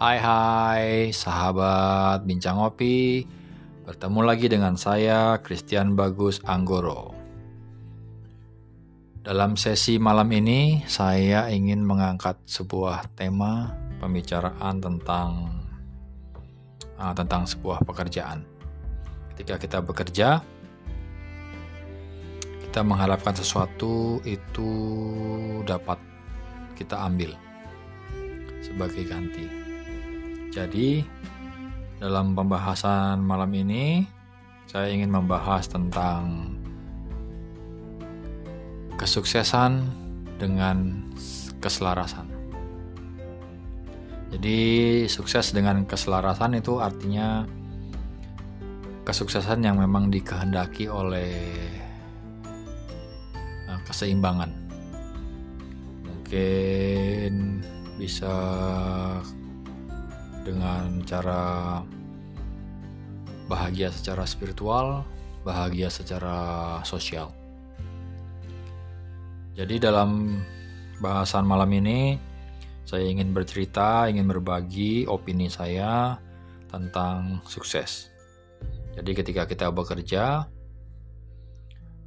Hai hai sahabat Bincang Ngopi. Bertemu lagi dengan saya Christian Bagus Anggoro. Dalam sesi malam ini saya ingin mengangkat sebuah tema pembicaraan tentang uh, tentang sebuah pekerjaan. Ketika kita bekerja kita mengharapkan sesuatu itu dapat kita ambil sebagai ganti. Jadi, dalam pembahasan malam ini, saya ingin membahas tentang kesuksesan dengan keselarasan. Jadi, sukses dengan keselarasan itu artinya kesuksesan yang memang dikehendaki oleh eh, keseimbangan. Mungkin bisa dengan cara bahagia secara spiritual, bahagia secara sosial. Jadi dalam bahasan malam ini saya ingin bercerita, ingin berbagi opini saya tentang sukses. Jadi ketika kita bekerja,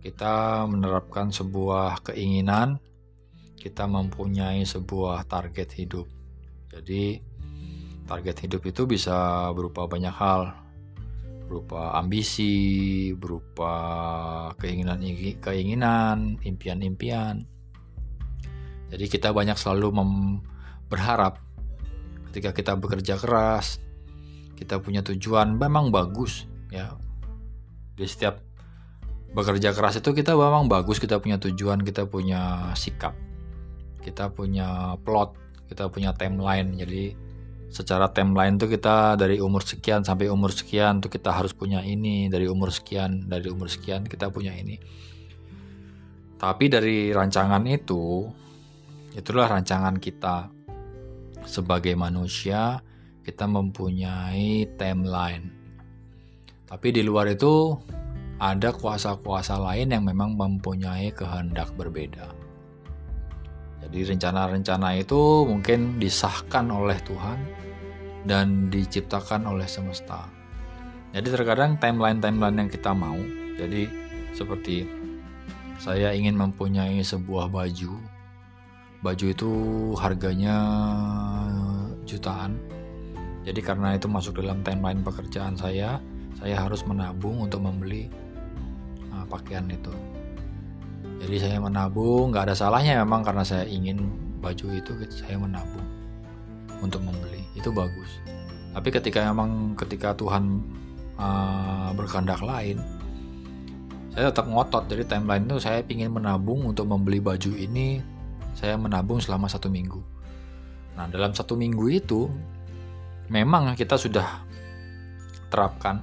kita menerapkan sebuah keinginan, kita mempunyai sebuah target hidup. Jadi target hidup itu bisa berupa banyak hal. Berupa ambisi berupa keinginan keinginan impian-impian. Jadi kita banyak selalu berharap ketika kita bekerja keras kita punya tujuan memang bagus ya. Di setiap bekerja keras itu kita memang bagus kita punya tujuan kita punya sikap kita punya plot kita punya timeline. Jadi secara timeline tuh kita dari umur sekian sampai umur sekian tuh kita harus punya ini dari umur sekian dari umur sekian kita punya ini. Tapi dari rancangan itu itulah rancangan kita. Sebagai manusia kita mempunyai timeline. Tapi di luar itu ada kuasa-kuasa lain yang memang mempunyai kehendak berbeda. Jadi rencana-rencana itu mungkin disahkan oleh Tuhan dan diciptakan oleh semesta. Jadi terkadang timeline-timeline yang kita mau, jadi seperti saya ingin mempunyai sebuah baju. Baju itu harganya jutaan. Jadi karena itu masuk dalam timeline pekerjaan saya, saya harus menabung untuk membeli uh, pakaian itu. Jadi saya menabung, nggak ada salahnya memang karena saya ingin baju itu, saya menabung untuk membeli itu bagus. Tapi ketika memang ketika Tuhan uh, berkehendak lain saya tetap ngotot. Jadi timeline itu saya ingin menabung untuk membeli baju ini saya menabung selama satu minggu. Nah dalam satu minggu itu memang kita sudah terapkan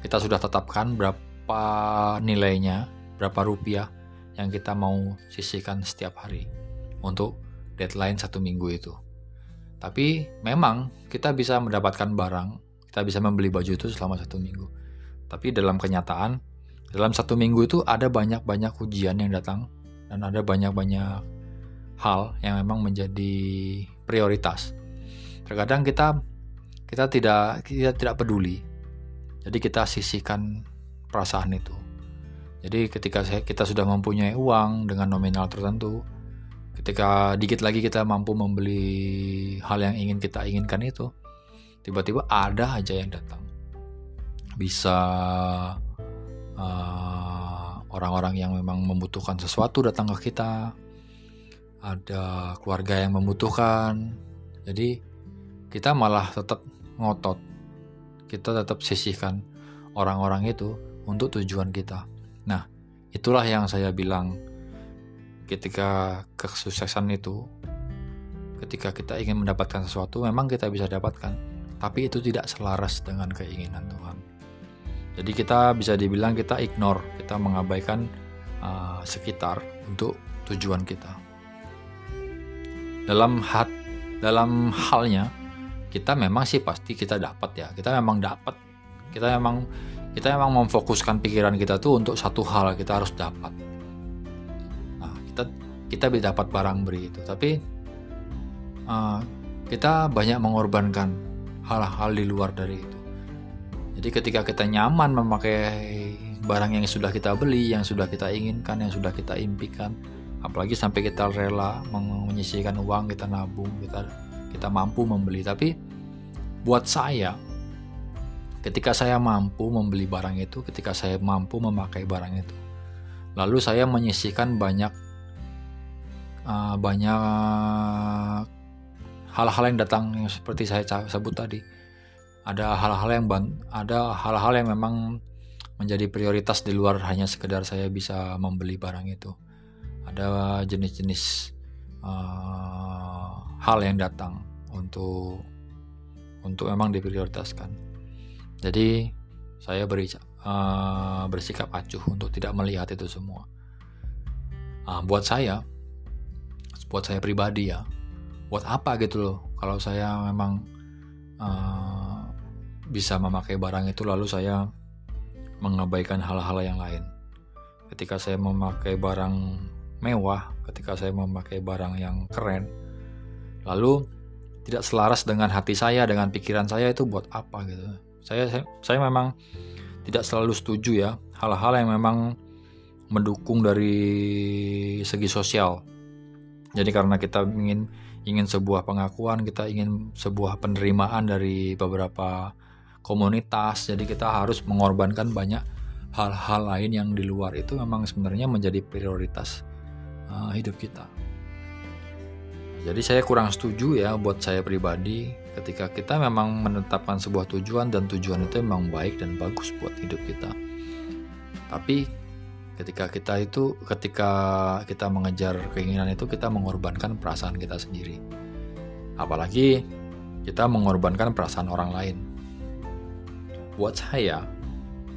kita sudah tetapkan berapa nilainya berapa rupiah yang kita mau sisihkan setiap hari untuk deadline satu minggu itu tapi memang kita bisa mendapatkan barang, kita bisa membeli baju itu selama satu minggu. Tapi dalam kenyataan, dalam satu minggu itu ada banyak-banyak ujian yang datang dan ada banyak-banyak hal yang memang menjadi prioritas. Terkadang kita kita tidak kita tidak peduli. Jadi kita sisihkan perasaan itu. Jadi ketika kita sudah mempunyai uang dengan nominal tertentu, ketika dikit lagi kita mampu membeli hal yang ingin kita inginkan itu tiba-tiba ada aja yang datang. Bisa uh, orang-orang uh, yang memang membutuhkan sesuatu datang ke kita. Ada keluarga yang membutuhkan. Jadi kita malah tetap ngotot. Kita tetap sisihkan orang-orang itu untuk tujuan kita. Nah itulah yang saya bilang ketika kesuksesan itu ketika kita ingin mendapatkan sesuatu memang kita bisa dapatkan. Tapi itu tidak selaras dengan keinginan Tuhan. Jadi kita bisa dibilang kita ignore kita mengabaikan uh, sekitar untuk tujuan kita. Dalam hat dalam halnya kita memang sih pasti kita dapat ya. Kita memang dapat. Kita memang kita memang memfokuskan pikiran kita tuh untuk satu hal kita harus dapat kita kita bisa dapat barang beri itu tapi uh, kita banyak mengorbankan hal-hal di luar dari itu. Jadi ketika kita nyaman memakai barang yang sudah kita beli, yang sudah kita inginkan, yang sudah kita impikan, apalagi sampai kita rela menyisihkan uang, kita nabung, kita kita mampu membeli. Tapi buat saya, ketika saya mampu membeli barang itu, ketika saya mampu memakai barang itu, lalu saya menyisihkan banyak uh, banyak hal-hal yang datang yang seperti saya sebut tadi. Ada hal-hal yang ada hal-hal yang memang menjadi prioritas di luar hanya sekedar saya bisa membeli barang itu. Ada jenis-jenis uh, hal yang datang untuk untuk memang diprioritaskan. Jadi saya beri uh, bersikap acuh untuk tidak melihat itu semua. Uh, buat saya buat saya pribadi ya buat apa gitu loh kalau saya memang uh, bisa memakai barang itu lalu saya mengabaikan hal-hal yang lain. Ketika saya memakai barang mewah, ketika saya memakai barang yang keren, lalu tidak selaras dengan hati saya, dengan pikiran saya itu buat apa gitu. Saya saya, saya memang tidak selalu setuju ya hal-hal yang memang mendukung dari segi sosial. Jadi karena kita ingin ingin sebuah pengakuan, kita ingin sebuah penerimaan dari beberapa komunitas jadi kita harus mengorbankan banyak hal-hal lain yang di luar itu memang sebenarnya menjadi prioritas uh, hidup kita. Jadi saya kurang setuju ya buat saya pribadi ketika kita memang menetapkan sebuah tujuan dan tujuan itu memang baik dan bagus buat hidup kita. Tapi ketika kita itu ketika kita mengejar keinginan itu kita mengorbankan perasaan kita sendiri. Apalagi kita mengorbankan perasaan orang lain. Buat saya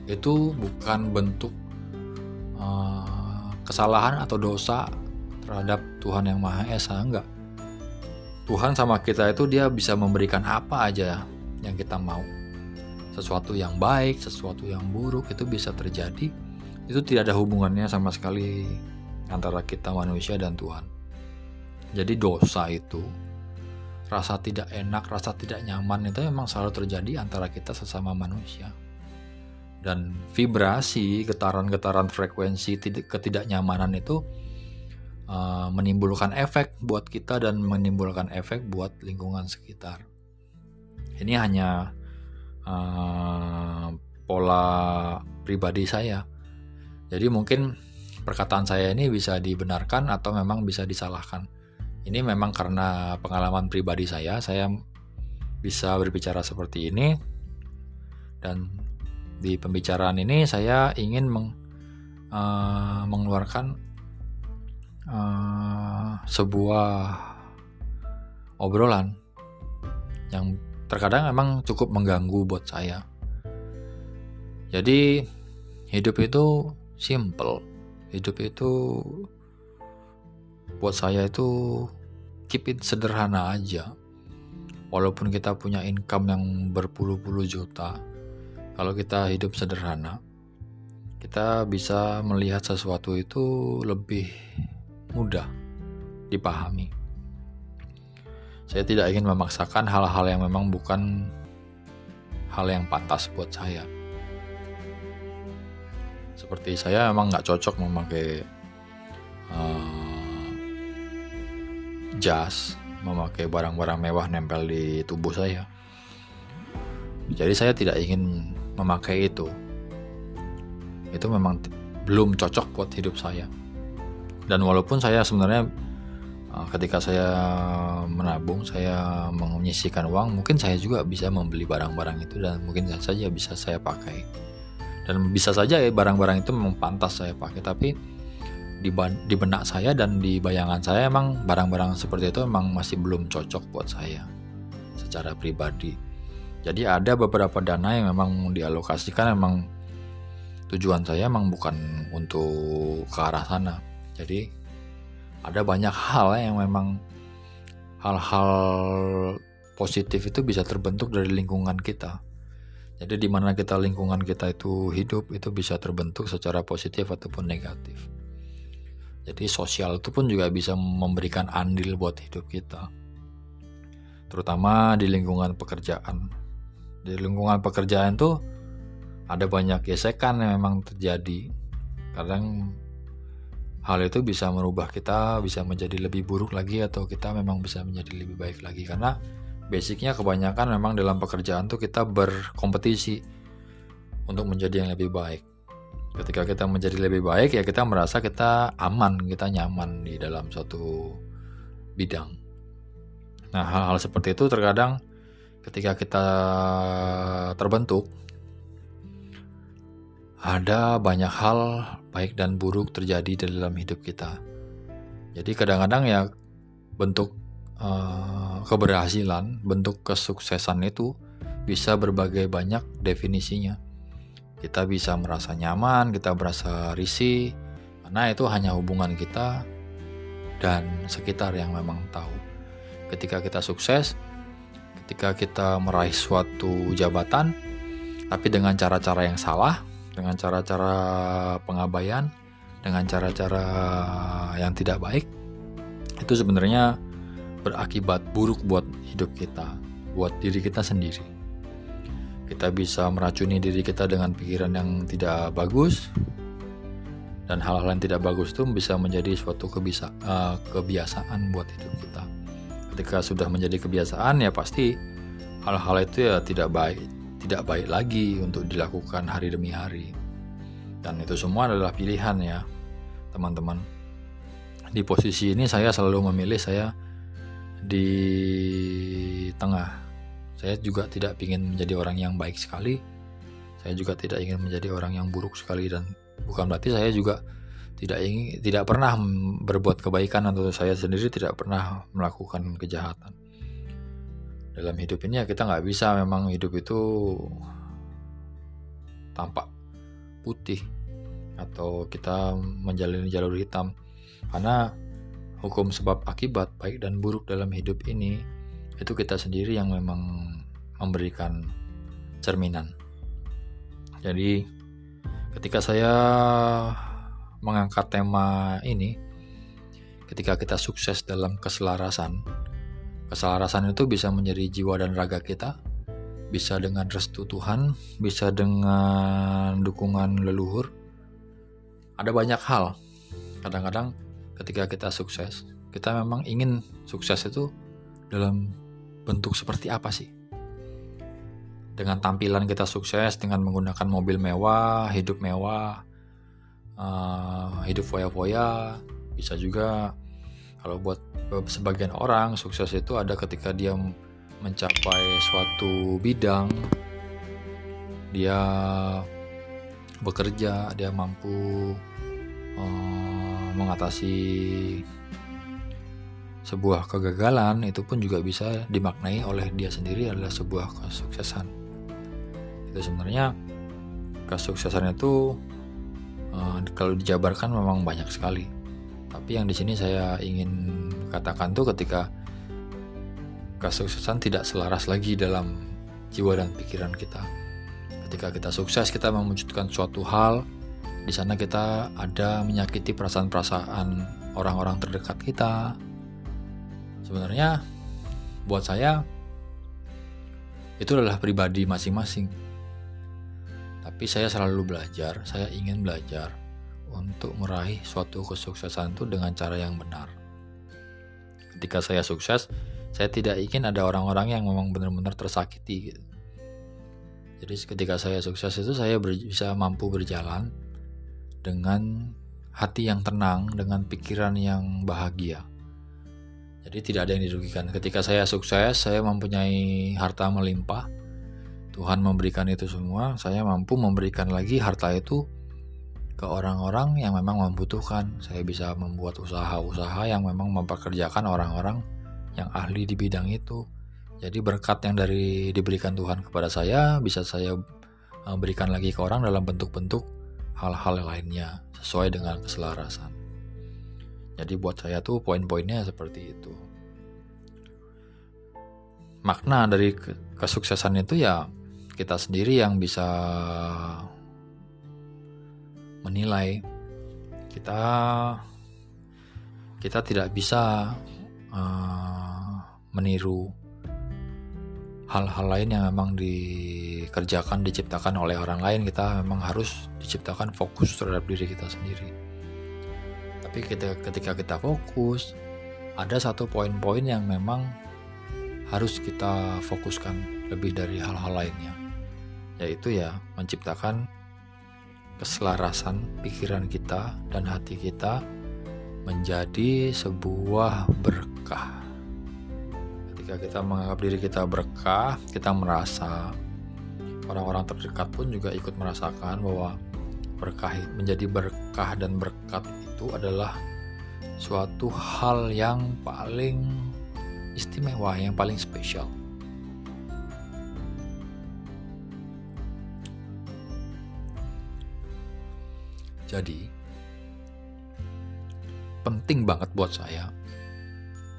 itu bukan bentuk uh, kesalahan atau dosa terhadap Tuhan yang Maha Esa enggak. Tuhan sama kita itu dia bisa memberikan apa aja yang kita mau. Sesuatu yang baik sesuatu yang buruk itu bisa terjadi itu tidak ada hubungannya sama sekali antara kita manusia dan Tuhan jadi dosa itu rasa tidak enak, rasa tidak nyaman itu memang selalu terjadi antara kita sesama manusia. Dan vibrasi, getaran-getaran frekuensi ketidaknyamanan itu uh, menimbulkan efek buat kita dan menimbulkan efek buat lingkungan sekitar. Ini hanya uh, pola pribadi saya. Jadi mungkin perkataan saya ini bisa dibenarkan atau memang bisa disalahkan ini memang karena pengalaman pribadi saya, saya bisa berbicara seperti ini dan di pembicaraan ini saya ingin meng, uh, mengeluarkan uh, sebuah obrolan yang terkadang memang cukup mengganggu buat saya. Jadi hidup itu simple, hidup itu buat saya itu keep it sederhana aja. Walaupun kita punya income yang berpuluh-puluh juta kalau kita hidup sederhana kita bisa melihat sesuatu itu lebih mudah dipahami. Saya tidak ingin memaksakan hal-hal yang memang bukan hal yang pantas buat saya seperti saya memang nggak cocok memakai uh, jas, memakai barang-barang mewah nempel di tubuh saya. Jadi saya tidak ingin memakai itu. Itu memang belum cocok buat hidup saya. Dan walaupun saya sebenarnya uh, ketika saya menabung, saya menyisihkan uang, mungkin saya juga bisa membeli barang-barang itu dan mungkin saja bisa saya pakai. Dan bisa saja ya barang-barang itu memang pantas saya pakai, tapi di, di benak saya dan di bayangan saya emang barang-barang seperti itu emang masih belum cocok buat saya secara pribadi. Jadi ada beberapa dana yang memang dialokasikan emang tujuan saya emang bukan untuk ke arah sana. Jadi ada banyak hal yang memang hal-hal positif itu bisa terbentuk dari lingkungan kita. Jadi di mana kita lingkungan kita itu hidup itu bisa terbentuk secara positif ataupun negatif. Jadi sosial itu pun juga bisa memberikan andil buat hidup kita. Terutama di lingkungan pekerjaan. di lingkungan pekerjaan tuh ada banyak gesekan yang memang terjadi kadang hal itu bisa merubah kita bisa menjadi lebih buruk lagi atau kita memang bisa menjadi lebih baik lagi karena basicnya kebanyakan memang dalam pekerjaan tuh kita berkompetisi untuk menjadi yang lebih baik. Ketika kita menjadi lebih baik ya kita merasa kita aman kita nyaman di dalam suatu bidang. Nah hal-hal seperti itu terkadang ketika kita terbentuk ada banyak hal baik dan buruk terjadi di dalam hidup kita. Jadi kadang-kadang ya bentuk uh, keberhasilan bentuk kesuksesan itu bisa berbagai banyak definisinya kita bisa merasa nyaman, kita merasa risih, karena itu hanya hubungan kita dan sekitar yang memang tahu. Ketika kita sukses, ketika kita meraih suatu jabatan, tapi dengan cara-cara yang salah, dengan cara-cara pengabaian, dengan cara-cara yang tidak baik, itu sebenarnya berakibat buruk buat hidup kita, buat diri kita sendiri. Kita bisa meracuni diri kita dengan pikiran yang tidak bagus dan hal-hal yang tidak bagus itu bisa menjadi suatu kebisa, uh, kebiasaan buat hidup kita. Ketika sudah menjadi kebiasaan ya pasti hal-hal itu ya tidak baik tidak baik lagi untuk dilakukan hari demi hari. Dan itu semua adalah pilihan ya teman-teman. Di posisi ini saya selalu memilih saya di tengah saya juga tidak ingin menjadi orang yang baik sekali. Saya juga tidak ingin menjadi orang yang buruk sekali dan bukan berarti saya juga tidak ingin tidak pernah berbuat kebaikan atau saya sendiri tidak pernah melakukan kejahatan. Dalam hidup ini ya kita nggak bisa memang hidup itu tampak putih atau kita menjalani jalur hitam karena hukum sebab akibat baik dan buruk dalam hidup ini itu kita sendiri yang memang memberikan cerminan. Jadi ketika saya mengangkat tema ini, ketika kita sukses dalam keselarasan, keselarasan itu bisa menjadi jiwa dan raga kita, bisa dengan restu Tuhan, bisa dengan dukungan leluhur. Ada banyak hal. Kadang-kadang ketika kita sukses, kita memang ingin sukses itu dalam bentuk seperti apa sih? dengan tampilan kita sukses dengan menggunakan mobil mewah, hidup mewah, uh, hidup foya-foya, bisa juga kalau buat sebagian orang sukses itu ada ketika dia mencapai suatu bidang, dia bekerja, dia mampu uh, mengatasi sebuah kegagalan itu pun juga bisa dimaknai oleh dia sendiri adalah sebuah kesuksesan. Itu sebenarnya kesuksesan itu uh, kalau dijabarkan memang banyak sekali. Tapi yang di sini saya ingin katakan tuh ketika kesuksesan tidak selaras lagi dalam jiwa dan pikiran kita. Ketika kita sukses kita mewujudkan suatu hal di sana kita ada menyakiti perasaan-perasaan orang-orang terdekat kita sebenarnya buat saya itu adalah pribadi masing-masing tapi saya selalu belajar, saya ingin belajar untuk meraih suatu kesuksesan itu dengan cara yang benar. Ketika saya sukses, saya tidak ingin ada orang-orang yang memang benar-benar tersakiti gitu. Jadi ketika saya sukses itu saya bisa mampu berjalan dengan hati yang tenang, dengan pikiran yang bahagia. Jadi tidak ada yang dirugikan. Ketika saya sukses, saya mempunyai harta melimpah, Tuhan memberikan itu semua, saya mampu memberikan lagi harta itu ke orang-orang yang memang membutuhkan. Saya bisa membuat usaha-usaha yang memang memperkerjakan orang-orang yang ahli di bidang itu. Jadi berkat yang dari diberikan Tuhan kepada saya bisa saya eh, berikan lagi ke orang dalam bentuk-bentuk hal-hal lainnya sesuai dengan keselarasan. Jadi buat saya tuh poin-poinnya seperti itu. Makna dari kesuksesan itu ya kita sendiri yang bisa menilai kita kita tidak bisa uh, meniru hal-hal lain yang memang dikerjakan diciptakan oleh orang lain kita memang harus diciptakan fokus terhadap diri kita sendiri. Tapi kita, ketika kita fokus ada satu poin-poin yang memang harus kita fokuskan lebih dari hal-hal lainnya yaitu ya menciptakan keselarasan pikiran kita dan hati kita menjadi sebuah berkah ketika kita menganggap diri kita berkah, kita merasa orang-orang terdekat pun juga ikut merasakan bahwa berkah menjadi berkah dan berkat itu adalah suatu hal yang paling istimewa, yang paling spesial. Jadi, penting banget buat saya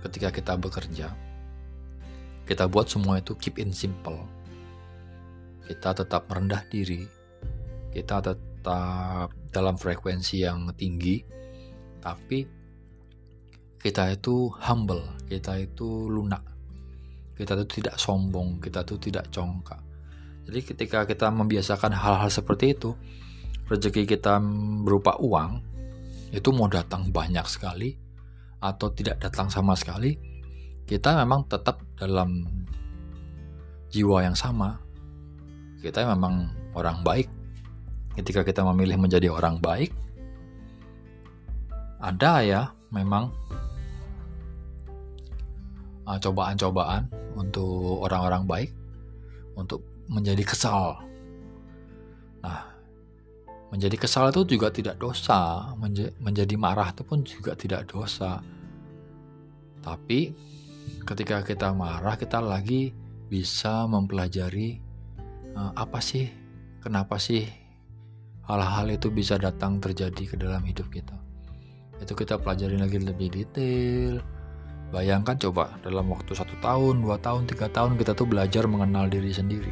ketika kita bekerja kita buat semua itu keep in simple. Kita tetap merendah diri, kita tetap dalam frekuensi yang tinggi, tapi kita itu humble, kita itu lunak, kita itu tidak sombong, kita itu tidak congkak. Jadi ketika kita membiasakan hal-hal seperti itu, rezeki kita berupa uang itu mau datang banyak sekali atau tidak datang sama sekali, kita memang tetap dalam jiwa yang sama. Kita memang orang baik. Ketika kita memilih menjadi orang baik, ada ya memang uh, cobaan-cobaan untuk orang-orang baik untuk menjadi kesal. Nah, menjadi kesal itu juga tidak dosa, menjadi marah itu pun juga tidak dosa. Tapi ketika kita marah kita lagi bisa mempelajari uh, apa sih kenapa sih hal-hal itu bisa datang terjadi ke dalam hidup kita. Itu kita pelajari lagi lebih detail. Bayangkan coba dalam waktu satu tahun dua tahun tiga tahun kita tuh belajar mengenal diri sendiri.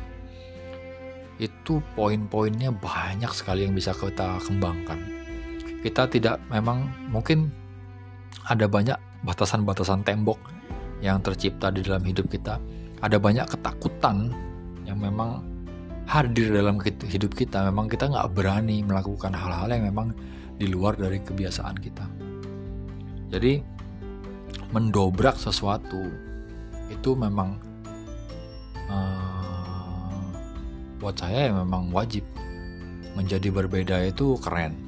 Itu poin-poinnya banyak sekali yang bisa kita kembangkan. Kita tidak memang mungkin ada banyak batasan-batasan tembok yang tercipta di dalam hidup kita. Ada banyak ketakutan yang memang hadir dalam hidup kita. Memang kita nggak berani melakukan hal-hal yang memang di luar dari kebiasaan kita. Jadi mendobrak sesuatu itu memang uh, buat saya ya memang wajib. Menjadi berbeda itu keren.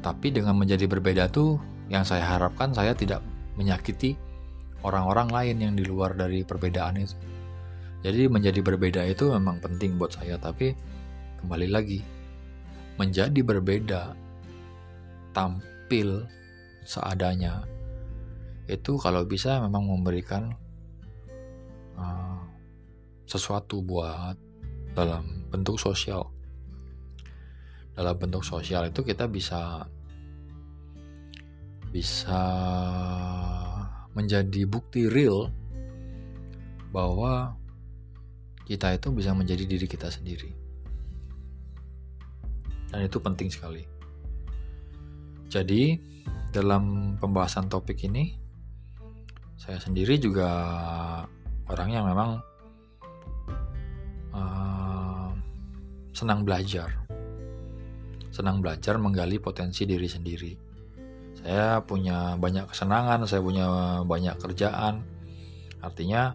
Tapi dengan menjadi berbeda tuh yang saya harapkan saya tidak menyakiti orang-orang lain yang di luar dari perbedaan itu. Jadi menjadi berbeda itu memang penting buat saya, tapi kembali lagi menjadi berbeda, tampil seadanya itu kalau bisa memang memberikan uh, sesuatu buat dalam bentuk sosial. Dalam bentuk sosial itu kita bisa bisa menjadi bukti real bahwa kita itu bisa menjadi diri kita sendiri. Dan itu penting sekali. Jadi, dalam pembahasan topik ini, saya sendiri juga orang yang memang uh, senang belajar. Senang belajar menggali potensi diri sendiri saya punya banyak kesenangan saya punya banyak kerjaan. Artinya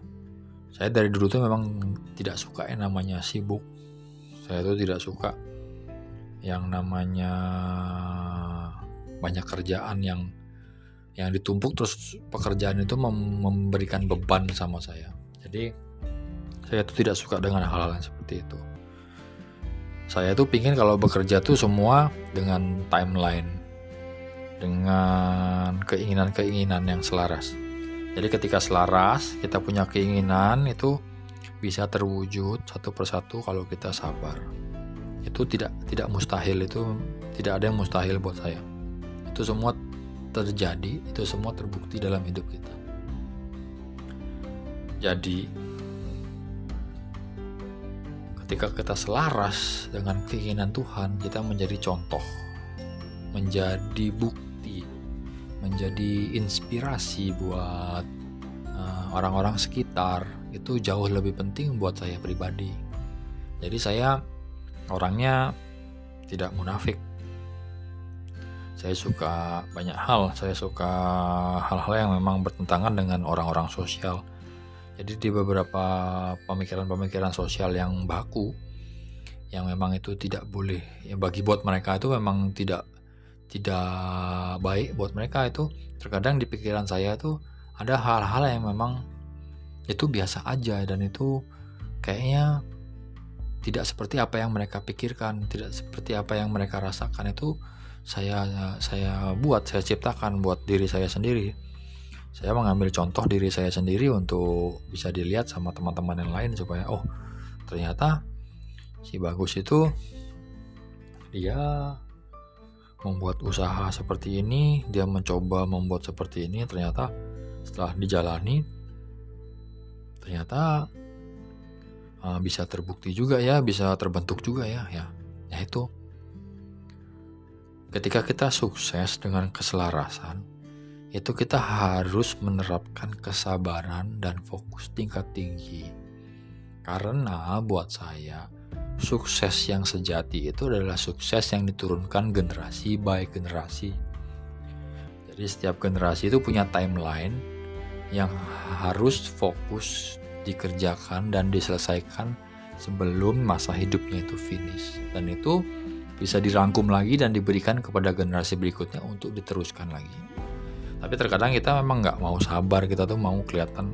saya dari dulu tuh memang tidak suka yang namanya sibuk. Saya tuh tidak suka yang namanya banyak kerjaan yang yang ditumpuk terus pekerjaan itu memberikan beban sama saya. Jadi saya tuh tidak suka dengan hal-hal yang seperti itu. Saya tuh pingin kalau bekerja tuh semua dengan timeline dengan keinginan-keinginan yang selaras. Jadi ketika selaras, kita punya keinginan itu bisa terwujud satu persatu kalau kita sabar. Itu tidak tidak mustahil itu tidak ada yang mustahil buat saya. Itu semua terjadi, itu semua terbukti dalam hidup kita. Jadi ketika kita selaras dengan keinginan Tuhan, kita menjadi contoh, menjadi bukti menjadi inspirasi buat uh, orang-orang sekitar itu jauh lebih penting buat saya pribadi. Jadi saya orangnya tidak munafik. Saya suka banyak hal, saya suka hal-hal yang memang bertentangan dengan orang-orang sosial. Jadi di beberapa pemikiran-pemikiran sosial yang baku, yang memang itu tidak boleh, ya bagi buat mereka itu memang tidak tidak baik buat mereka itu terkadang di pikiran saya itu ada hal-hal yang memang itu biasa aja dan itu kayaknya tidak seperti apa yang mereka pikirkan, tidak seperti apa yang mereka rasakan itu saya saya buat, saya ciptakan buat diri saya sendiri. Saya mengambil contoh diri saya sendiri untuk bisa dilihat sama teman-teman yang lain supaya oh ternyata si bagus itu dia membuat usaha seperti ini, dia mencoba membuat seperti ini, ternyata setelah dijalani, ternyata uh, bisa terbukti juga ya, bisa terbentuk juga ya, ya, ya itu. Ketika kita sukses dengan keselarasan, itu kita harus menerapkan kesabaran dan fokus tingkat tinggi. Karena buat saya, sukses yang sejati itu adalah sukses yang diturunkan generasi by generasi. Jadi setiap generasi itu punya timeline yang harus fokus dikerjakan dan diselesaikan sebelum masa hidupnya itu finish. Dan itu bisa dirangkum lagi dan diberikan kepada generasi berikutnya untuk diteruskan lagi. Tapi terkadang kita memang nggak mau sabar, kita tuh mau kelihatan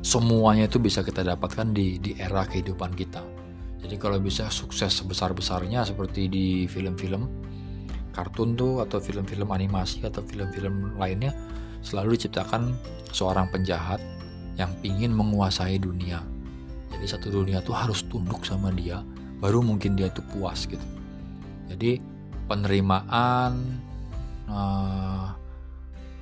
semuanya itu bisa kita dapatkan di, di era kehidupan kita jadi kalau bisa sukses sebesar-besarnya seperti di film-film kartun tuh atau film-film animasi atau film-film lainnya selalu diciptakan seorang penjahat yang ingin menguasai dunia. Jadi satu dunia tuh harus tunduk sama dia, baru mungkin dia tuh puas gitu. Jadi penerimaan uh,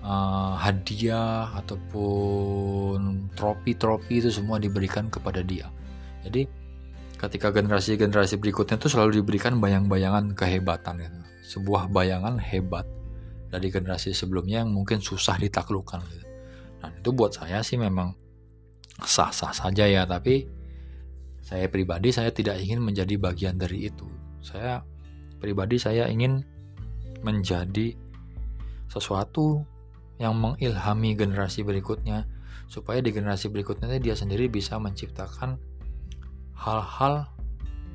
uh, hadiah ataupun trofi-trofi itu semua diberikan kepada dia. Jadi ketika generasi-generasi berikutnya itu selalu diberikan bayang-bayangan kehebatan gitu. sebuah bayangan hebat dari generasi sebelumnya yang mungkin susah ditaklukkan gitu. Nah itu buat saya sih memang sah-sah saja ya tapi saya pribadi saya tidak ingin menjadi bagian dari itu. Saya pribadi saya ingin menjadi sesuatu yang mengilhami generasi berikutnya supaya di generasi berikutnya dia sendiri bisa menciptakan hal-hal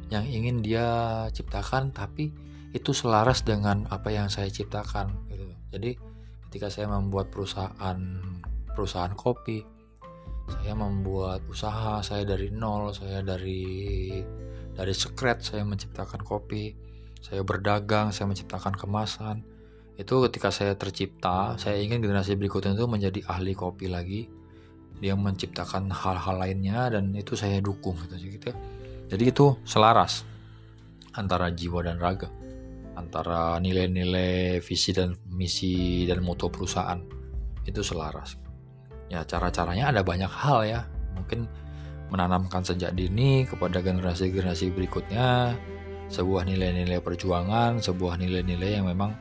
yang ingin dia ciptakan tapi itu selaras dengan apa yang saya ciptakan gitu. Jadi ketika saya membuat perusahaan perusahaan kopi, saya membuat usaha saya dari nol, saya dari dari scratch saya menciptakan kopi, saya berdagang, saya menciptakan kemasan. Itu ketika saya tercipta, saya ingin generasi berikutnya itu menjadi ahli kopi lagi dia menciptakan hal-hal lainnya dan itu saya dukung gitu gitu jadi itu selaras antara jiwa dan raga antara nilai-nilai visi dan misi dan moto perusahaan. Itu selaras. Ya cara-caranya ada banyak hal ya. Mungkin menanamkan sejak dini kepada generasi-generasi berikutnya sebuah nilai-nilai perjuangan sebuah nilai-nilai yang memang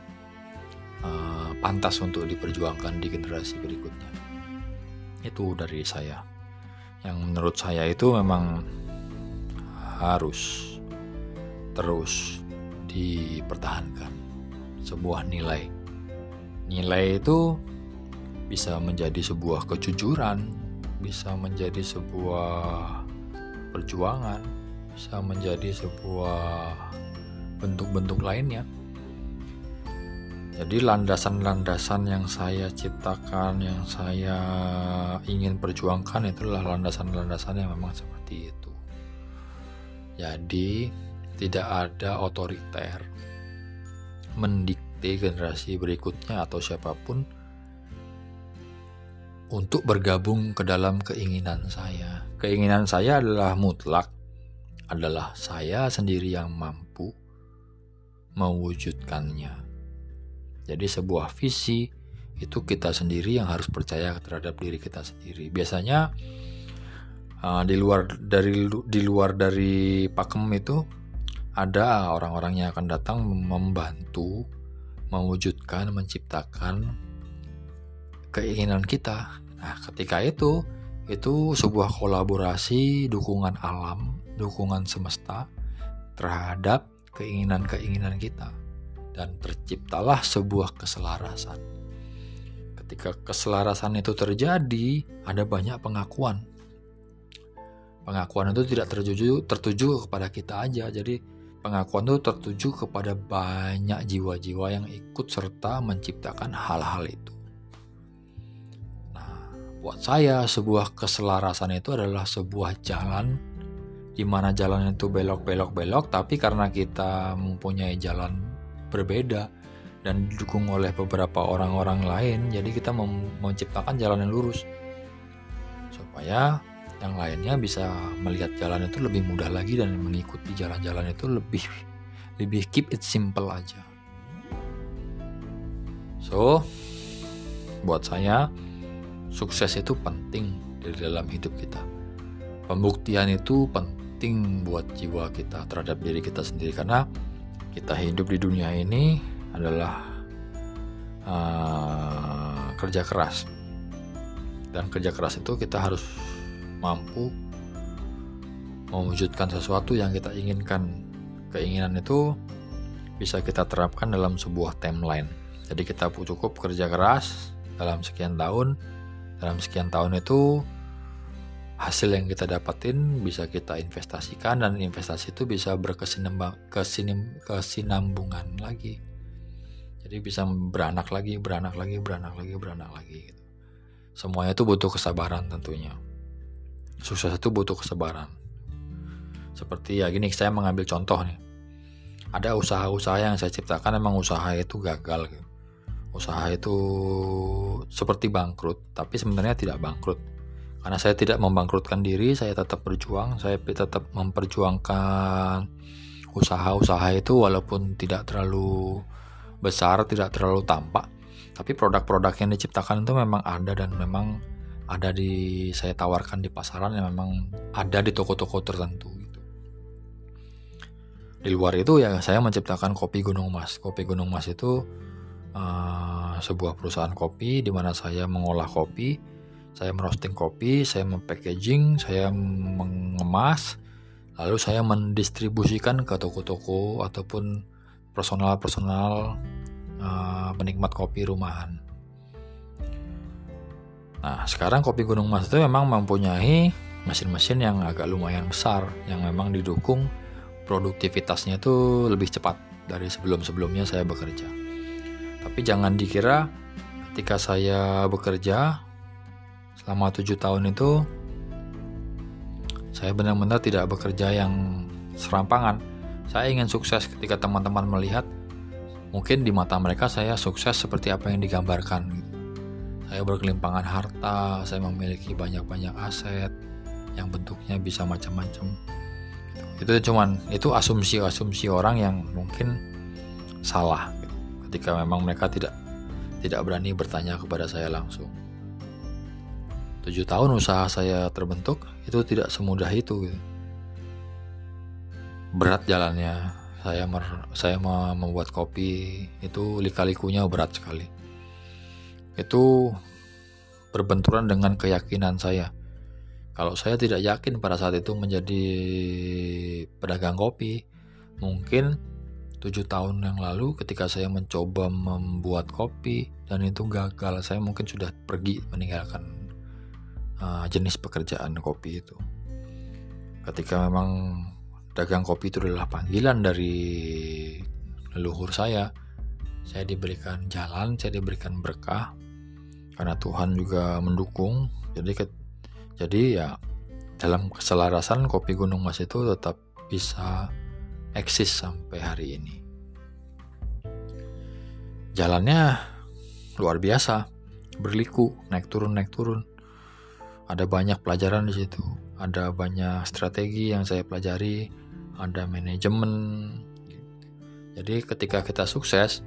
uh, pantas untuk diperjuangkan di generasi berikutnya itu dari saya. Yang menurut saya itu memang harus terus dipertahankan. Sebuah nilai. Nilai itu bisa menjadi sebuah kejujuran bisa menjadi sebuah perjuangan bisa menjadi sebuah bentuk-bentuk lainnya jadi landasan-landasan yang saya ciptakan, yang saya ingin perjuangkan itulah landasan-landasan yang memang seperti itu. Jadi tidak ada otoriter mendikte generasi berikutnya atau siapa pun untuk bergabung ke dalam keinginan saya. Keinginan saya adalah mutlak, adalah saya sendiri yang mampu mewujudkannya. Jadi sebuah visi itu kita sendiri yang harus percaya terhadap diri kita sendiri. Biasanya uh, di luar dari di luar dari pakem itu ada orang-orang yang akan datang membantu mewujudkan, menciptakan keinginan kita. Nah, ketika itu itu sebuah kolaborasi dukungan alam, dukungan semesta terhadap keinginan-keinginan kita dan terciptalah sebuah keselarasan. Ketika keselarasan itu terjadi, ada banyak pengakuan. Pengakuan itu tidak tertuju tertuju kepada kita aja, jadi pengakuan itu tertuju kepada banyak jiwa-jiwa yang ikut serta menciptakan hal-hal itu. Nah, buat saya sebuah keselarasan itu adalah sebuah jalan di mana jalan itu belok-belok-belok, tapi karena kita mempunyai jalan berbeda dan didukung oleh beberapa orang-orang lain, jadi kita menciptakan jalan yang lurus supaya yang lainnya bisa melihat jalan itu lebih mudah lagi dan mengikuti jalan-jalan itu lebih lebih keep it simple aja. So, buat saya sukses itu penting di dalam hidup kita. Pembuktian itu penting buat jiwa kita terhadap diri kita sendiri karena kita hidup di dunia ini adalah uh, kerja keras dan kerja keras itu kita harus mampu mewujudkan sesuatu yang kita inginkan. Keinginan itu bisa kita terapkan dalam sebuah timeline. Jadi kita cukup kerja keras dalam sekian tahun. Dalam sekian tahun itu hasil yang kita dapatin bisa kita investasikan dan investasi itu bisa berkesinambungan lagi. Jadi bisa beranak lagi, beranak lagi, beranak lagi, beranak lagi. Gitu. Semuanya itu butuh kesabaran tentunya sukses itu butuh kesabaran seperti ya gini saya mengambil contoh nih ada usaha-usaha yang saya ciptakan emang usaha itu gagal gitu. usaha itu seperti bangkrut tapi sebenarnya tidak bangkrut karena saya tidak membangkrutkan diri saya tetap berjuang saya tetap memperjuangkan usaha-usaha itu walaupun tidak terlalu besar tidak terlalu tampak tapi produk-produk yang diciptakan itu memang ada dan memang ada di saya tawarkan di pasaran yang memang ada di toko-toko tertentu gitu. Di luar itu ya saya menciptakan kopi Gunung Mas. Kopi Gunung Mas itu uh, sebuah perusahaan kopi di mana saya mengolah kopi, saya merosting kopi, saya mempackaging, saya mengemas, lalu saya mendistribusikan ke toko-toko ataupun personal-personal uh, kopi rumahan. Nah, sekarang kopi Gunung Mas itu memang mempunyai mesin-mesin yang agak lumayan besar, yang memang didukung produktivitasnya itu lebih cepat dari sebelum-sebelumnya saya bekerja. Tapi jangan dikira ketika saya bekerja selama tujuh tahun itu saya benar-benar tidak bekerja yang serampangan. Saya ingin sukses ketika teman-teman melihat mungkin di mata mereka saya sukses seperti apa yang digambarkan saya berkelimpangan harta, saya memiliki banyak-banyak aset yang bentuknya bisa macam-macam. Itu cuman itu asumsi-asumsi orang yang mungkin salah gitu. ketika memang mereka tidak tidak berani bertanya kepada saya langsung. Tujuh tahun usaha saya terbentuk itu tidak semudah itu. Gitu. Berat jalannya. Saya mer, saya membuat kopi itu lika-likunya berat sekali itu berbenturan dengan keyakinan saya. Kalau saya tidak yakin pada saat itu menjadi pedagang kopi, mungkin tujuh tahun yang lalu ketika saya mencoba membuat kopi dan itu gagal, saya mungkin sudah pergi meninggalkan uh, jenis pekerjaan kopi itu. Ketika memang dagang kopi itu adalah panggilan dari leluhur saya, saya diberikan jalan, saya diberikan berkah, karena Tuhan juga mendukung. Jadi ke, jadi ya dalam keselarasan kopi Gunung Mas itu tetap bisa eksis sampai hari ini. Jalannya luar biasa berliku naik turun naik turun ada banyak pelajaran di situ. Ada banyak strategi yang saya pelajari. Ada manajemen. Jadi ketika kita sukses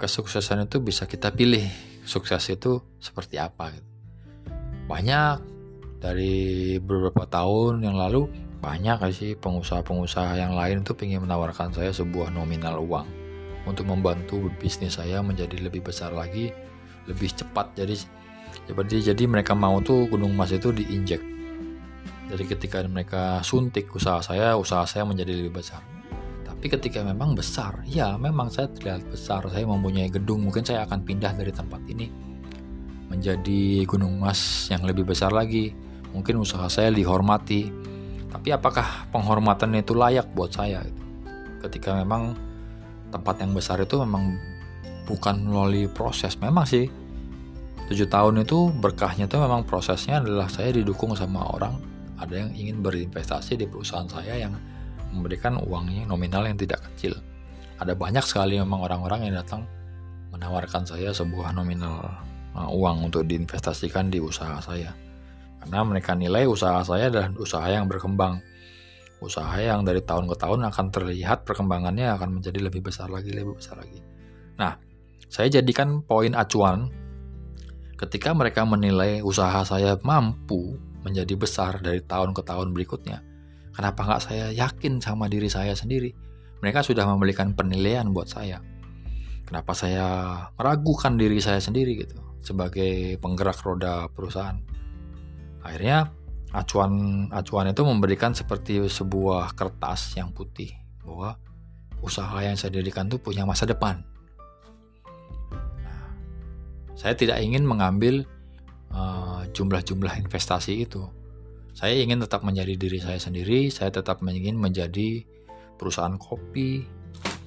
kesuksesan itu bisa kita pilih sukses itu seperti apa gitu. banyak. Dari beberapa tahun yang lalu banyak sih pengusaha-pengusaha yang lain itu ingin menawarkan saya sebuah nominal uang untuk membantu bisnis saya menjadi lebih besar lagi lebih cepat. Jadi Jadi jadi mereka mau tuh gunung emas itu diinjek. Jadi ketika mereka suntik usaha saya, usaha saya menjadi lebih besar. Tapi ketika memang besar, ya memang saya terlihat besar, saya mempunyai gedung, mungkin saya akan pindah dari tempat ini menjadi gunung emas yang lebih besar lagi. Mungkin usaha saya dihormati. Tapi apakah penghormatan itu layak buat saya? Ketika memang tempat yang besar itu memang bukan melalui proses, memang sih tujuh tahun itu berkahnya itu memang prosesnya adalah saya didukung sama orang. Ada yang ingin berinvestasi di perusahaan saya yang memberikan uangnya nominal yang tidak kecil. Ada banyak sekali memang orang-orang yang datang menawarkan saya sebuah nominal uh, uang untuk diinvestasikan di usaha saya. Karena mereka nilai usaha saya adalah usaha yang berkembang. Usaha yang dari tahun ke tahun akan terlihat perkembangannya akan menjadi lebih besar lagi lebih besar lagi. Nah saya jadikan poin acuan Ketika mereka menilai usaha saya mampu menjadi besar dari tahun ke tahun berikutnya, kenapa nggak saya yakin sama diri saya sendiri? Mereka sudah memberikan penilaian buat saya. Kenapa saya meragukan diri saya sendiri gitu sebagai penggerak roda perusahaan? Akhirnya acuan acuan itu memberikan seperti sebuah kertas yang putih bahwa usaha yang saya dirikan itu punya masa depan saya tidak ingin mengambil eh, jumlah-jumlah investasi itu. Saya ingin tetap menjadi diri saya sendiri, saya tetap ingin menjadi perusahaan kopi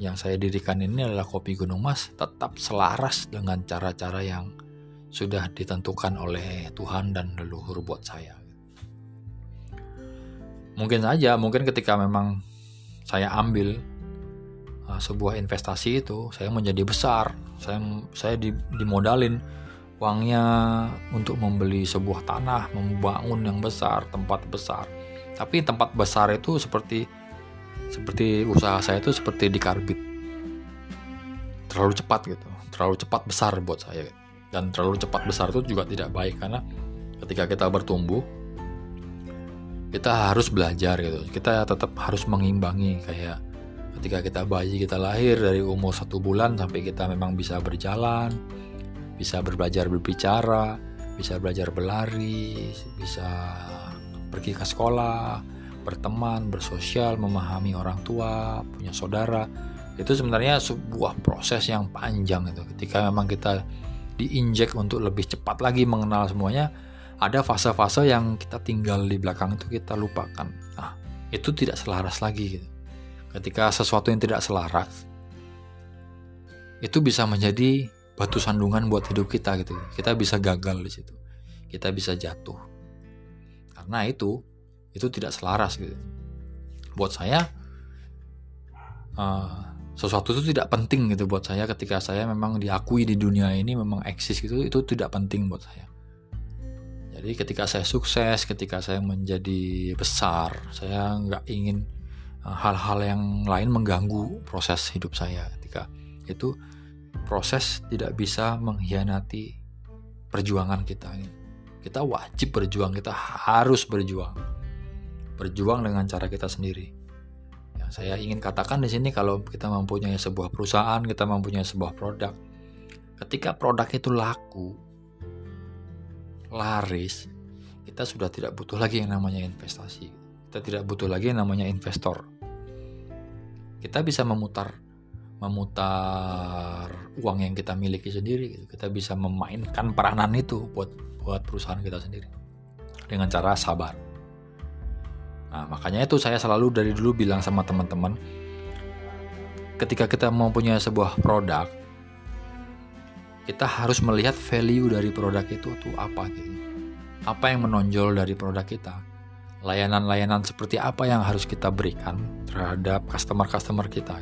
yang saya dirikan ini adalah kopi Gunung Mas, tetap selaras dengan cara-cara yang sudah ditentukan oleh Tuhan dan leluhur buat saya. Mungkin saja, mungkin ketika memang saya ambil uh, sebuah investasi itu, saya menjadi besar, saya saya di, dimodalin uangnya untuk membeli sebuah tanah membangun yang besar tempat besar. Tapi tempat besar itu seperti seperti usaha saya itu seperti dikarbit terlalu cepat gitu terlalu cepat besar buat saya. Dan terlalu cepat besar itu juga tidak baik karena ketika kita bertumbuh kita harus belajar gitu. Kita tetap harus mengimbangi kayak ketika kita bayi kita lahir dari umur satu bulan sampai kita memang bisa berjalan bisa belajar berbicara bisa belajar berlari bisa pergi ke sekolah berteman bersosial memahami orang tua punya saudara. Itu sebenarnya sebuah proses yang panjang itu. Ketika memang kita diinjek untuk lebih cepat lagi mengenal semuanya ada fase-fase yang kita tinggal di belakang itu kita lupakan. Nah itu tidak selaras lagi gitu ketika sesuatu yang tidak selaras itu bisa menjadi batu sandungan buat hidup kita gitu. Kita bisa gagal di situ. Kita bisa jatuh. Karena itu itu tidak selaras gitu. Buat saya uh, sesuatu itu tidak penting gitu buat saya ketika saya memang diakui di dunia ini memang eksis gitu itu tidak penting buat saya. Jadi ketika saya sukses ketika saya menjadi besar saya nggak ingin hal-hal yang lain mengganggu proses hidup saya ketika itu proses tidak bisa mengkhianati perjuangan kita. Kita wajib berjuang kita harus berjuang. Berjuang dengan cara kita sendiri. Yang saya ingin katakan di sini kalau kita mempunyai sebuah perusahaan kita mempunyai sebuah produk ketika produk itu laku laris kita sudah tidak butuh lagi yang namanya investasi. Kita tidak butuh lagi yang namanya investor kita bisa memutar memutar uang yang kita miliki sendiri gitu. kita bisa memainkan peranan itu buat buat perusahaan kita sendiri dengan cara sabar. Nah makanya itu saya selalu dari dulu bilang sama teman-teman ketika kita mempunyai sebuah produk kita harus melihat value dari produk itu tuh apa gitu. Apa yang menonjol dari produk kita layanan-layanan seperti apa yang harus kita berikan terhadap customer-customer kita.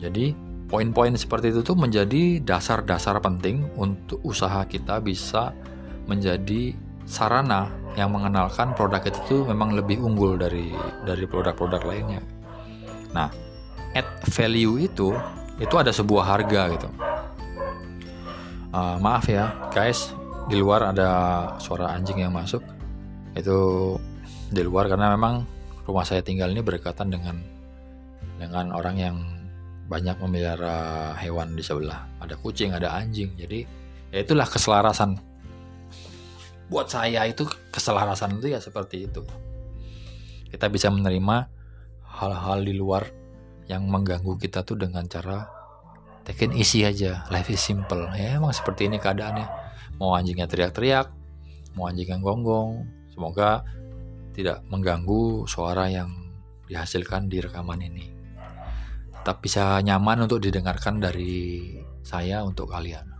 Jadi, poin-poin seperti itu tuh menjadi dasar-dasar penting untuk usaha kita bisa menjadi sarana yang mengenalkan produk itu tuh memang lebih unggul dari dari produk-produk lainnya. Nah, add value itu itu ada sebuah harga gitu. Uh, maaf ya, guys, di luar ada suara anjing yang masuk itu di luar karena memang rumah saya tinggal ini berdekatan dengan dengan orang yang banyak memelihara hewan di sebelah. Ada kucing ada anjing. Jadi ya itulah keselarasan. Buat saya itu keselarasan itu ya seperti itu. Kita bisa menerima hal-hal di luar yang mengganggu kita tuh dengan cara take isi aja. Life is simple. Ya emang seperti ini keadaannya. Mau anjingnya teriak-teriak mau anjing yang gonggong semoga tidak mengganggu suara yang dihasilkan di rekaman ini. Tetap bisa nyaman untuk didengarkan dari saya untuk kalian.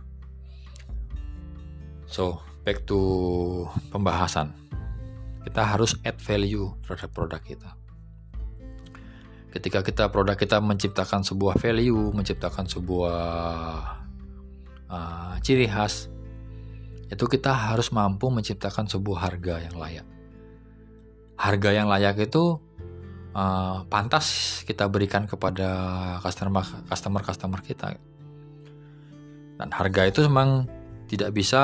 So back to pembahasan. Kita harus add value terhadap produk kita. Ketika kita produk kita menciptakan sebuah value, menciptakan sebuah uh, ciri khas, itu kita harus mampu menciptakan sebuah harga yang layak. Harga yang layak itu uh, pantas kita berikan kepada customer customer customer kita. Dan harga itu memang tidak bisa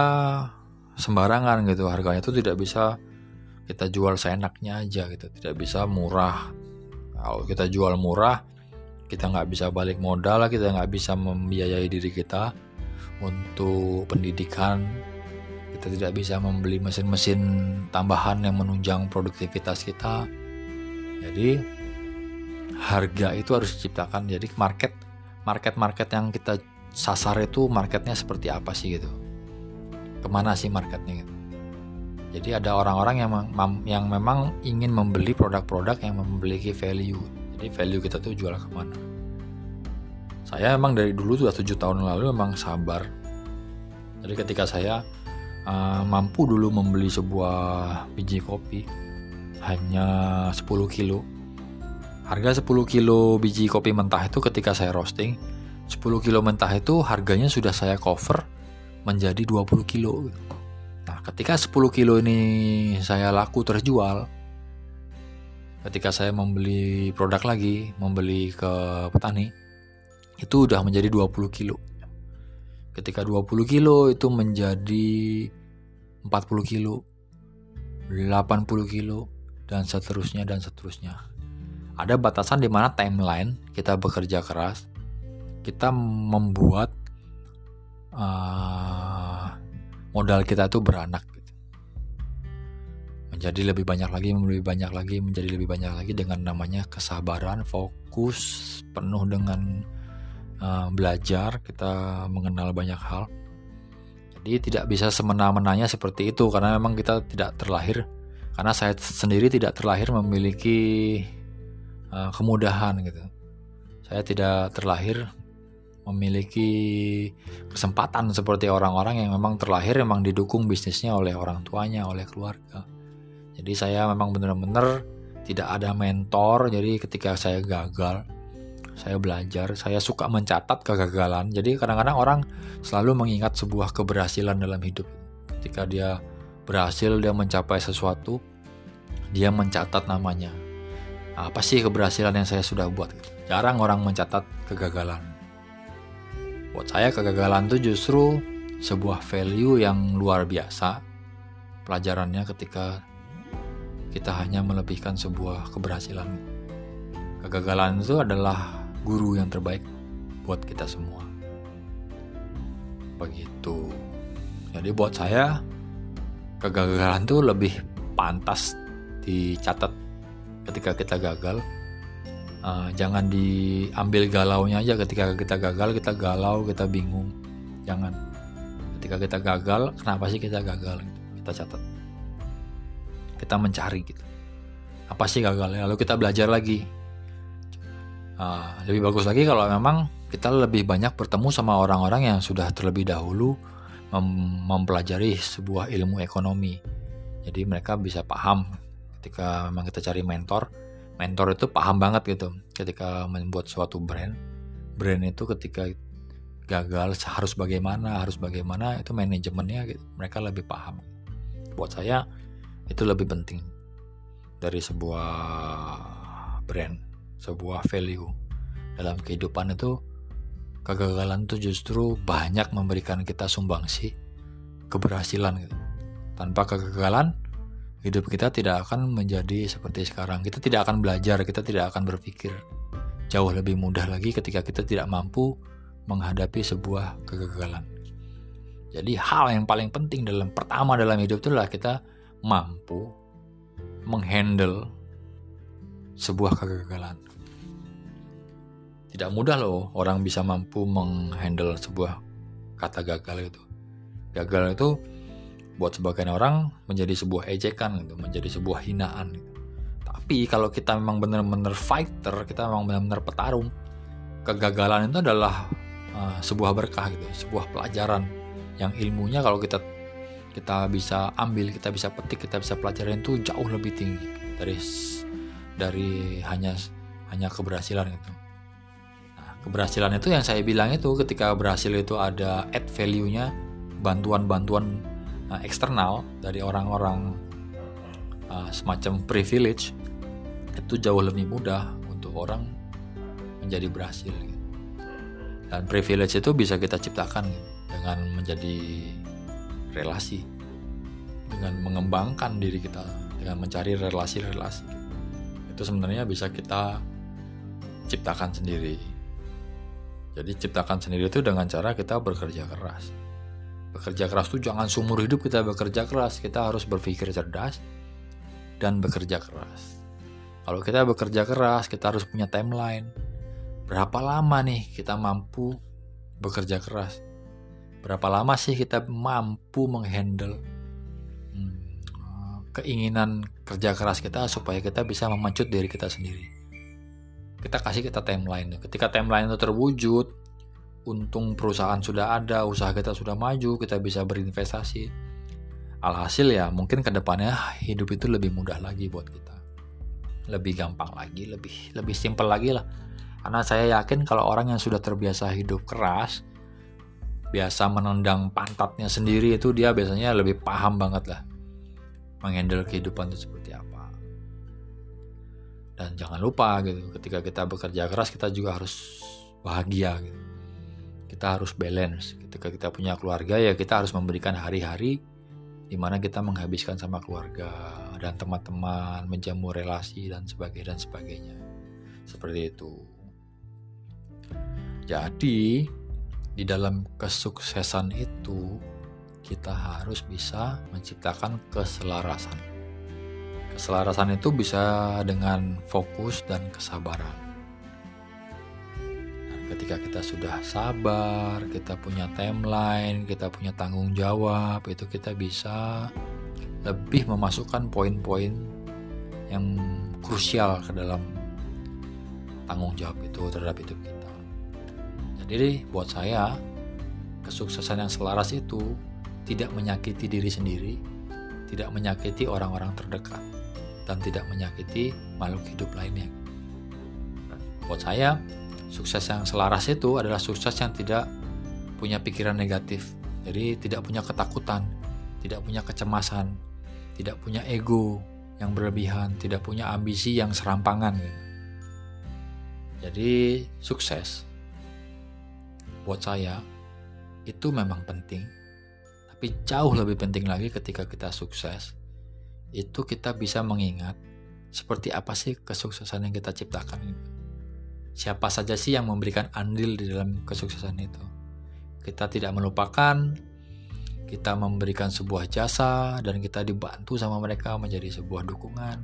sembarangan gitu. Harganya itu tidak bisa kita jual seenaknya aja gitu. Tidak bisa murah kalau kita jual murah kita nggak bisa balik modal kita nggak bisa membiayai diri kita untuk pendidikan kita tidak bisa membeli mesin-mesin tambahan yang menunjang produktivitas kita jadi harga itu harus diciptakan jadi market market market yang kita sasar itu marketnya seperti apa sih gitu ke mana sih marketnya gitu jadi ada orang-orang yang yang memang ingin membeli produk-produk yang memiliki value. Jadi value kita tuh jual ke mana? Saya memang dari dulu sudah tujuh tahun lalu memang sabar. Jadi ketika saya uh, mampu dulu membeli sebuah biji kopi hanya 10 kilo. Harga 10 kilo biji kopi mentah itu ketika saya roasting 10 kilo mentah itu harganya sudah saya cover menjadi 20 kilo. Nah, ketika 10 kilo ini saya laku terjual, ketika saya membeli produk lagi, membeli ke petani, itu udah menjadi 20 kilo. Ketika 20 kilo itu menjadi 40 kilo, 80 kilo, dan seterusnya dan seterusnya. Ada batasan di mana timeline kita bekerja keras, kita membuat uh, modal kita tuh beranak gitu. menjadi lebih banyak lagi lebih banyak lagi menjadi lebih banyak lagi dengan namanya kesabaran fokus penuh dengan uh, belajar kita mengenal banyak hal jadi tidak bisa semena-menanya seperti itu karena memang kita tidak terlahir karena saya sendiri tidak terlahir memiliki uh, kemudahan gitu saya tidak terlahir memiliki kesempatan seperti orang-orang yang memang terlahir memang didukung bisnisnya oleh orang tuanya, oleh keluarga. Jadi saya memang benar-benar tidak ada mentor. Jadi ketika saya gagal, saya belajar, saya suka mencatat kegagalan. Jadi kadang-kadang orang selalu mengingat sebuah keberhasilan dalam hidup. Ketika dia berhasil, dia mencapai sesuatu, dia mencatat namanya. Apa sih keberhasilan yang saya sudah buat? Jarang orang mencatat kegagalan Buat saya kegagalan itu justru sebuah value yang luar biasa. Pelajarannya ketika kita hanya melebihkan sebuah keberhasilan. Kegagalan itu adalah guru yang terbaik buat kita semua. Begitu. Jadi buat saya kegagalan itu lebih pantas dicatat ketika kita gagal. Uh, jangan diambil galaunya aja. Ketika kita gagal kita galau kita bingung. Jangan. Ketika kita gagal kenapa sih kita gagal? Kita catat. Kita mencari gitu. Apa sih gagalnya? Lalu kita belajar lagi uh, lebih bagus lagi kalau memang kita lebih banyak bertemu sama orang-orang yang sudah terlebih dahulu mem mempelajari sebuah ilmu ekonomi. Jadi mereka bisa paham ketika memang kita cari mentor. Mentor itu paham banget gitu ketika membuat suatu brand. Brand itu ketika gagal harus bagaimana harus bagaimana itu manajemennya gitu. mereka lebih paham. Buat saya itu lebih penting dari sebuah brand sebuah value dalam kehidupan itu kegagalan itu justru banyak memberikan kita sumbangsi keberhasilan gitu tanpa kegagalan hidup kita tidak akan menjadi seperti sekarang. Kita tidak akan belajar, kita tidak akan berpikir jauh lebih mudah lagi ketika kita tidak mampu menghadapi sebuah kegagalan. Jadi hal yang paling penting dalam pertama dalam hidup itu adalah kita mampu menghandle sebuah kegagalan. Tidak mudah loh orang bisa mampu menghandle sebuah kata gagal itu. Gagal itu buat sebagian orang menjadi sebuah ejekan gitu, menjadi sebuah hinaan gitu. Tapi kalau kita memang benar-benar fighter, kita memang benar-benar petarung, kegagalan itu adalah uh, sebuah berkah gitu, sebuah pelajaran yang ilmunya kalau kita kita bisa ambil, kita bisa petik, kita bisa pelajarin itu jauh lebih tinggi dari dari hanya hanya keberhasilan itu. Nah, keberhasilan itu yang saya bilang itu ketika berhasil itu ada add value-nya, bantuan-bantuan uh, eksternal dari orang-orang uh, semacam privilege itu jauh lebih mudah untuk orang menjadi berhasil. Gitu. Dan privilege itu bisa kita ciptakan dengan menjadi relasi dengan mengembangkan diri kita dengan mencari relasi-relasi itu sebenarnya bisa kita ciptakan sendiri. Jadi ciptakan sendiri itu dengan cara kita bekerja keras. Bekerja keras itu jangan seumur hidup kita bekerja keras. Kita harus berpikir cerdas dan bekerja keras. Kalau kita bekerja keras kita harus punya timeline. Berapa lama nih kita mampu bekerja keras? Berapa lama sih kita mampu menghandle hmm, keinginan kerja keras kita supaya kita bisa memancut diri kita sendiri. Kita kasih kita timeline. Ketika timeline itu terwujud, untung perusahaan sudah ada, usaha kita sudah maju, kita bisa berinvestasi. Alhasil ya mungkin ke depannya hidup itu lebih mudah lagi buat kita. Lebih gampang lagi, lebih lebih simpel lagi lah. Karena saya yakin kalau orang yang sudah terbiasa hidup keras, biasa menendang pantatnya sendiri itu dia biasanya lebih paham banget lah menghandle kehidupan itu seperti apa. Dan jangan lupa gitu ketika kita bekerja keras kita juga harus bahagia gitu. Kita harus balance. Ketika kita punya keluarga ya kita harus memberikan hari-hari di mana kita menghabiskan sama keluarga dan teman-teman menjamu relasi dan sebagainya dan sebagainya. Seperti itu. Jadi di dalam kesuksesan itu kita harus bisa menciptakan keselarasan. Keselarasan itu bisa dengan fokus dan kesabaran. Dan ketika kita sudah sabar, kita punya timeline, kita punya tanggung jawab, itu kita bisa lebih memasukkan poin-poin yang krusial ke dalam tanggung jawab itu terhadap hidup kita. Jadi buat saya kesuksesan yang selaras itu tidak menyakiti diri sendiri, tidak menyakiti orang-orang terdekat, dan tidak menyakiti makhluk hidup lainnya. Buat saya, sukses yang selaras itu adalah sukses yang tidak punya pikiran negatif, jadi tidak punya ketakutan, tidak punya kecemasan, tidak punya ego yang berlebihan, tidak punya ambisi yang serampangan. Jadi sukses buat saya itu memang penting. Tapi jauh lebih penting lagi ketika kita sukses, itu kita bisa mengingat seperti apa sih kesuksesan yang kita ciptakan itu. Siapa saja sih yang memberikan andil di dalam kesuksesan itu. Kita tidak melupakan kita memberikan sebuah jasa dan kita dibantu sama mereka menjadi sebuah dukungan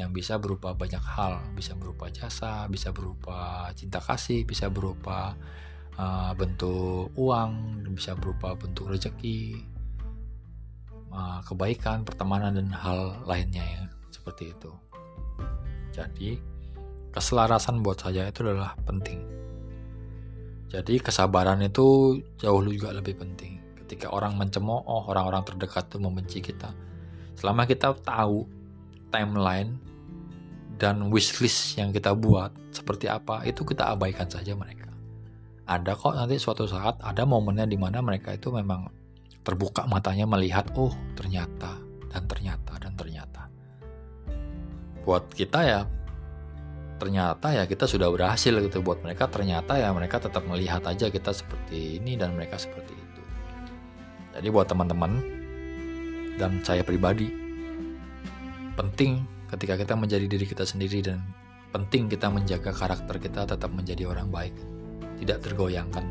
yang bisa berupa banyak hal, bisa berupa jasa, bisa berupa cinta kasih, bisa berupa uh, bentuk uang, bisa berupa bentuk rezeki, uh, kebaikan, pertemanan dan hal lainnya ya seperti itu. Jadi keselarasan buat saya itu adalah penting. Jadi kesabaran itu jauh juga lebih penting. Ketika orang mencemooh, orang-orang terdekat itu membenci kita. Selama kita tahu timeline dan wishlist yang kita buat seperti apa, itu kita abaikan saja mereka ada kok nanti suatu saat ada momennya di mana mereka itu memang terbuka matanya melihat oh ternyata dan ternyata dan ternyata. Buat kita ya ternyata ya kita sudah berhasil gitu. Buat mereka ternyata ya mereka tetap melihat aja kita seperti ini dan mereka seperti itu. Jadi buat teman-teman dan saya pribadi penting ketika kita menjadi diri kita sendiri dan penting kita menjaga karakter kita tetap menjadi orang baik tidak tergoyangkan.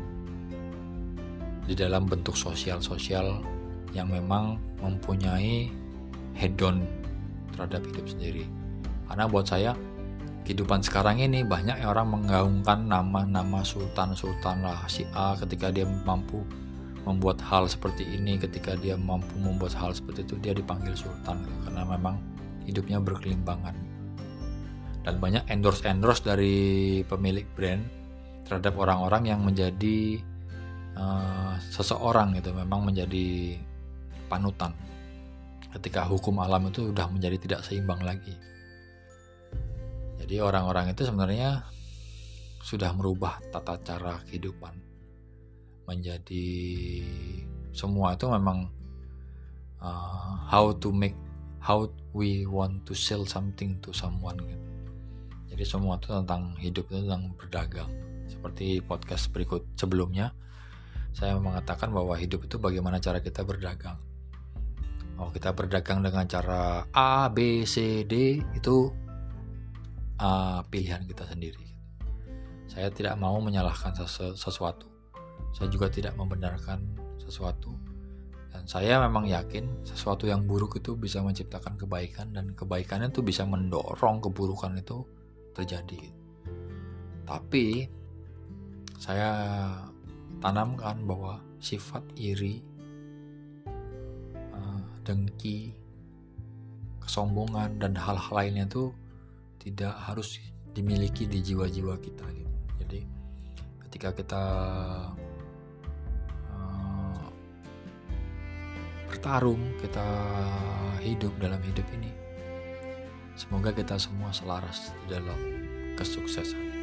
di dalam bentuk sosial-sosial yang memang mempunyai hedon terhadap hidup sendiri. Karena buat saya kehidupan sekarang ini banyak orang menggaungkan nama-nama sultan-sultan lah si A ketika dia mampu membuat hal seperti ini ketika dia mampu membuat hal seperti itu dia dipanggil sultan karena memang hidupnya berkelimbangan dan banyak endorse endorse dari pemilik brand terhadap orang-orang yang menjadi uh, seseorang gitu memang menjadi panutan ketika hukum alam itu sudah menjadi tidak seimbang lagi jadi orang-orang itu sebenarnya sudah merubah tata cara kehidupan menjadi semua itu memang uh, how to make how we want to sell something to someone gitu. Jadi semua itu tentang hidup itu tentang berdagang. Seperti podcast berikut sebelumnya saya mengatakan bahwa hidup itu bagaimana cara kita berdagang. Oh, kita berdagang dengan cara A, B, C, D itu uh, pilihan kita sendiri. Saya tidak mau menyalahkan sesu sesuatu. Saya juga tidak membenarkan sesuatu. Dan saya memang yakin sesuatu yang buruk itu bisa menciptakan kebaikan dan kebaikannya itu bisa mendorong keburukan itu terjadi. Tapi saya tanamkan bahwa sifat iri, uh, dengki, kesombongan dan hal-hal lainnya itu tidak harus dimiliki di jiwa-jiwa kita gitu. Jadi ketika kita uh, bertarung, kita hidup dalam hidup ini, semoga kita semua selaras di dalam kesuksesan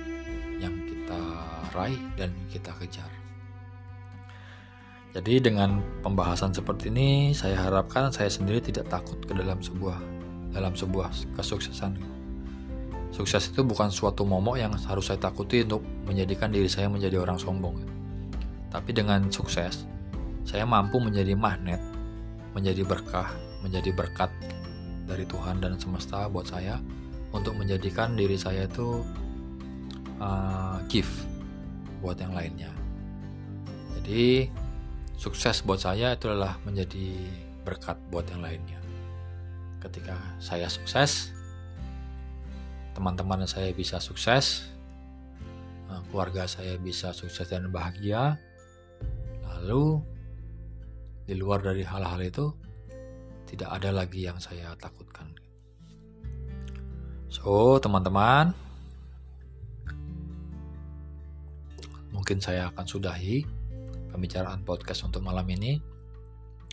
yang kita raih dan kita kejar. Jadi dengan pembahasan seperti ini, saya harapkan saya sendiri tidak takut ke dalam sebuah dalam sebuah kesuksesan. Sukses itu bukan suatu momok yang harus saya takuti untuk menjadikan diri saya menjadi orang sombong. Tapi dengan sukses, saya mampu menjadi magnet, menjadi berkah, menjadi berkat dari Tuhan dan semesta buat saya untuk menjadikan diri saya itu uh, gift buat yang lainnya. Jadi sukses buat saya itu adalah menjadi berkat buat yang lainnya. Ketika saya sukses, teman-teman saya bisa sukses, eh, keluarga saya bisa sukses dan bahagia. Lalu di luar dari hal-hal itu tidak ada lagi yang saya takutkan. So, teman-teman, mungkin saya akan sudahi pembicaraan podcast untuk malam ini.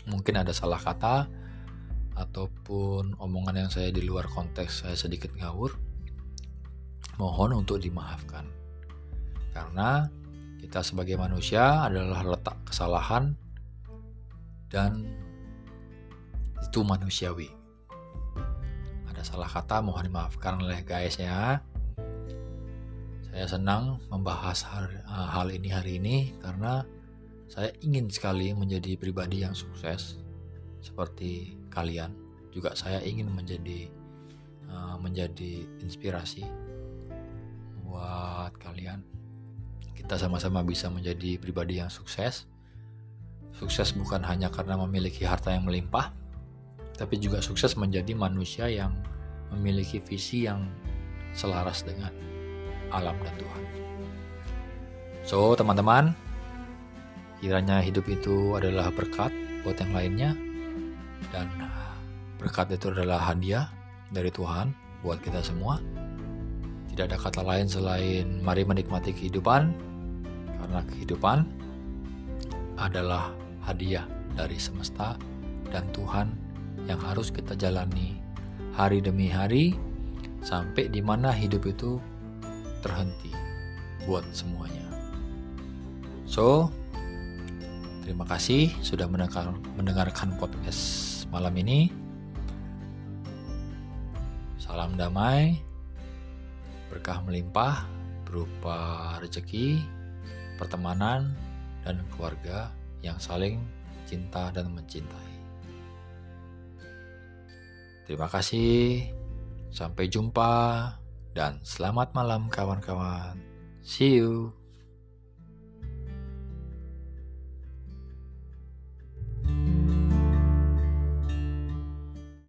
Mungkin ada salah kata ataupun omongan yang saya di luar konteks saya sedikit ngawur mohon untuk dimaafkan. Karena kita sebagai manusia adalah letak kesalahan dan itu manusiawi. Ada salah kata mohon dimaafkan oleh guys ya. Saya senang membahas hal ini hari ini karena saya ingin sekali menjadi pribadi yang sukses seperti kalian. Juga saya ingin menjadi uh, menjadi inspirasi buat kalian. Kita sama-sama bisa menjadi pribadi yang sukses. Sukses bukan hanya karena memiliki harta yang melimpah, tapi juga sukses menjadi manusia yang memiliki visi yang selaras dengan alam dan Tuhan. So, teman-teman, kiranya hidup itu adalah berkat buat yang lainnya, dan berkat itu adalah hadiah dari Tuhan buat kita semua. Tidak ada kata lain selain mari menikmati kehidupan karena kehidupan adalah hadiah dari semesta dan Tuhan yang harus kita jalani hari demi hari sampai di mana hidup itu terhenti buat semuanya. So, terima kasih sudah mendengarkan podcast malam ini. Salam damai berkah melimpah berupa rezeki, pertemanan, dan keluarga yang saling cinta dan mencintai. Terima kasih, sampai jumpa, dan selamat malam, kawan-kawan. See you.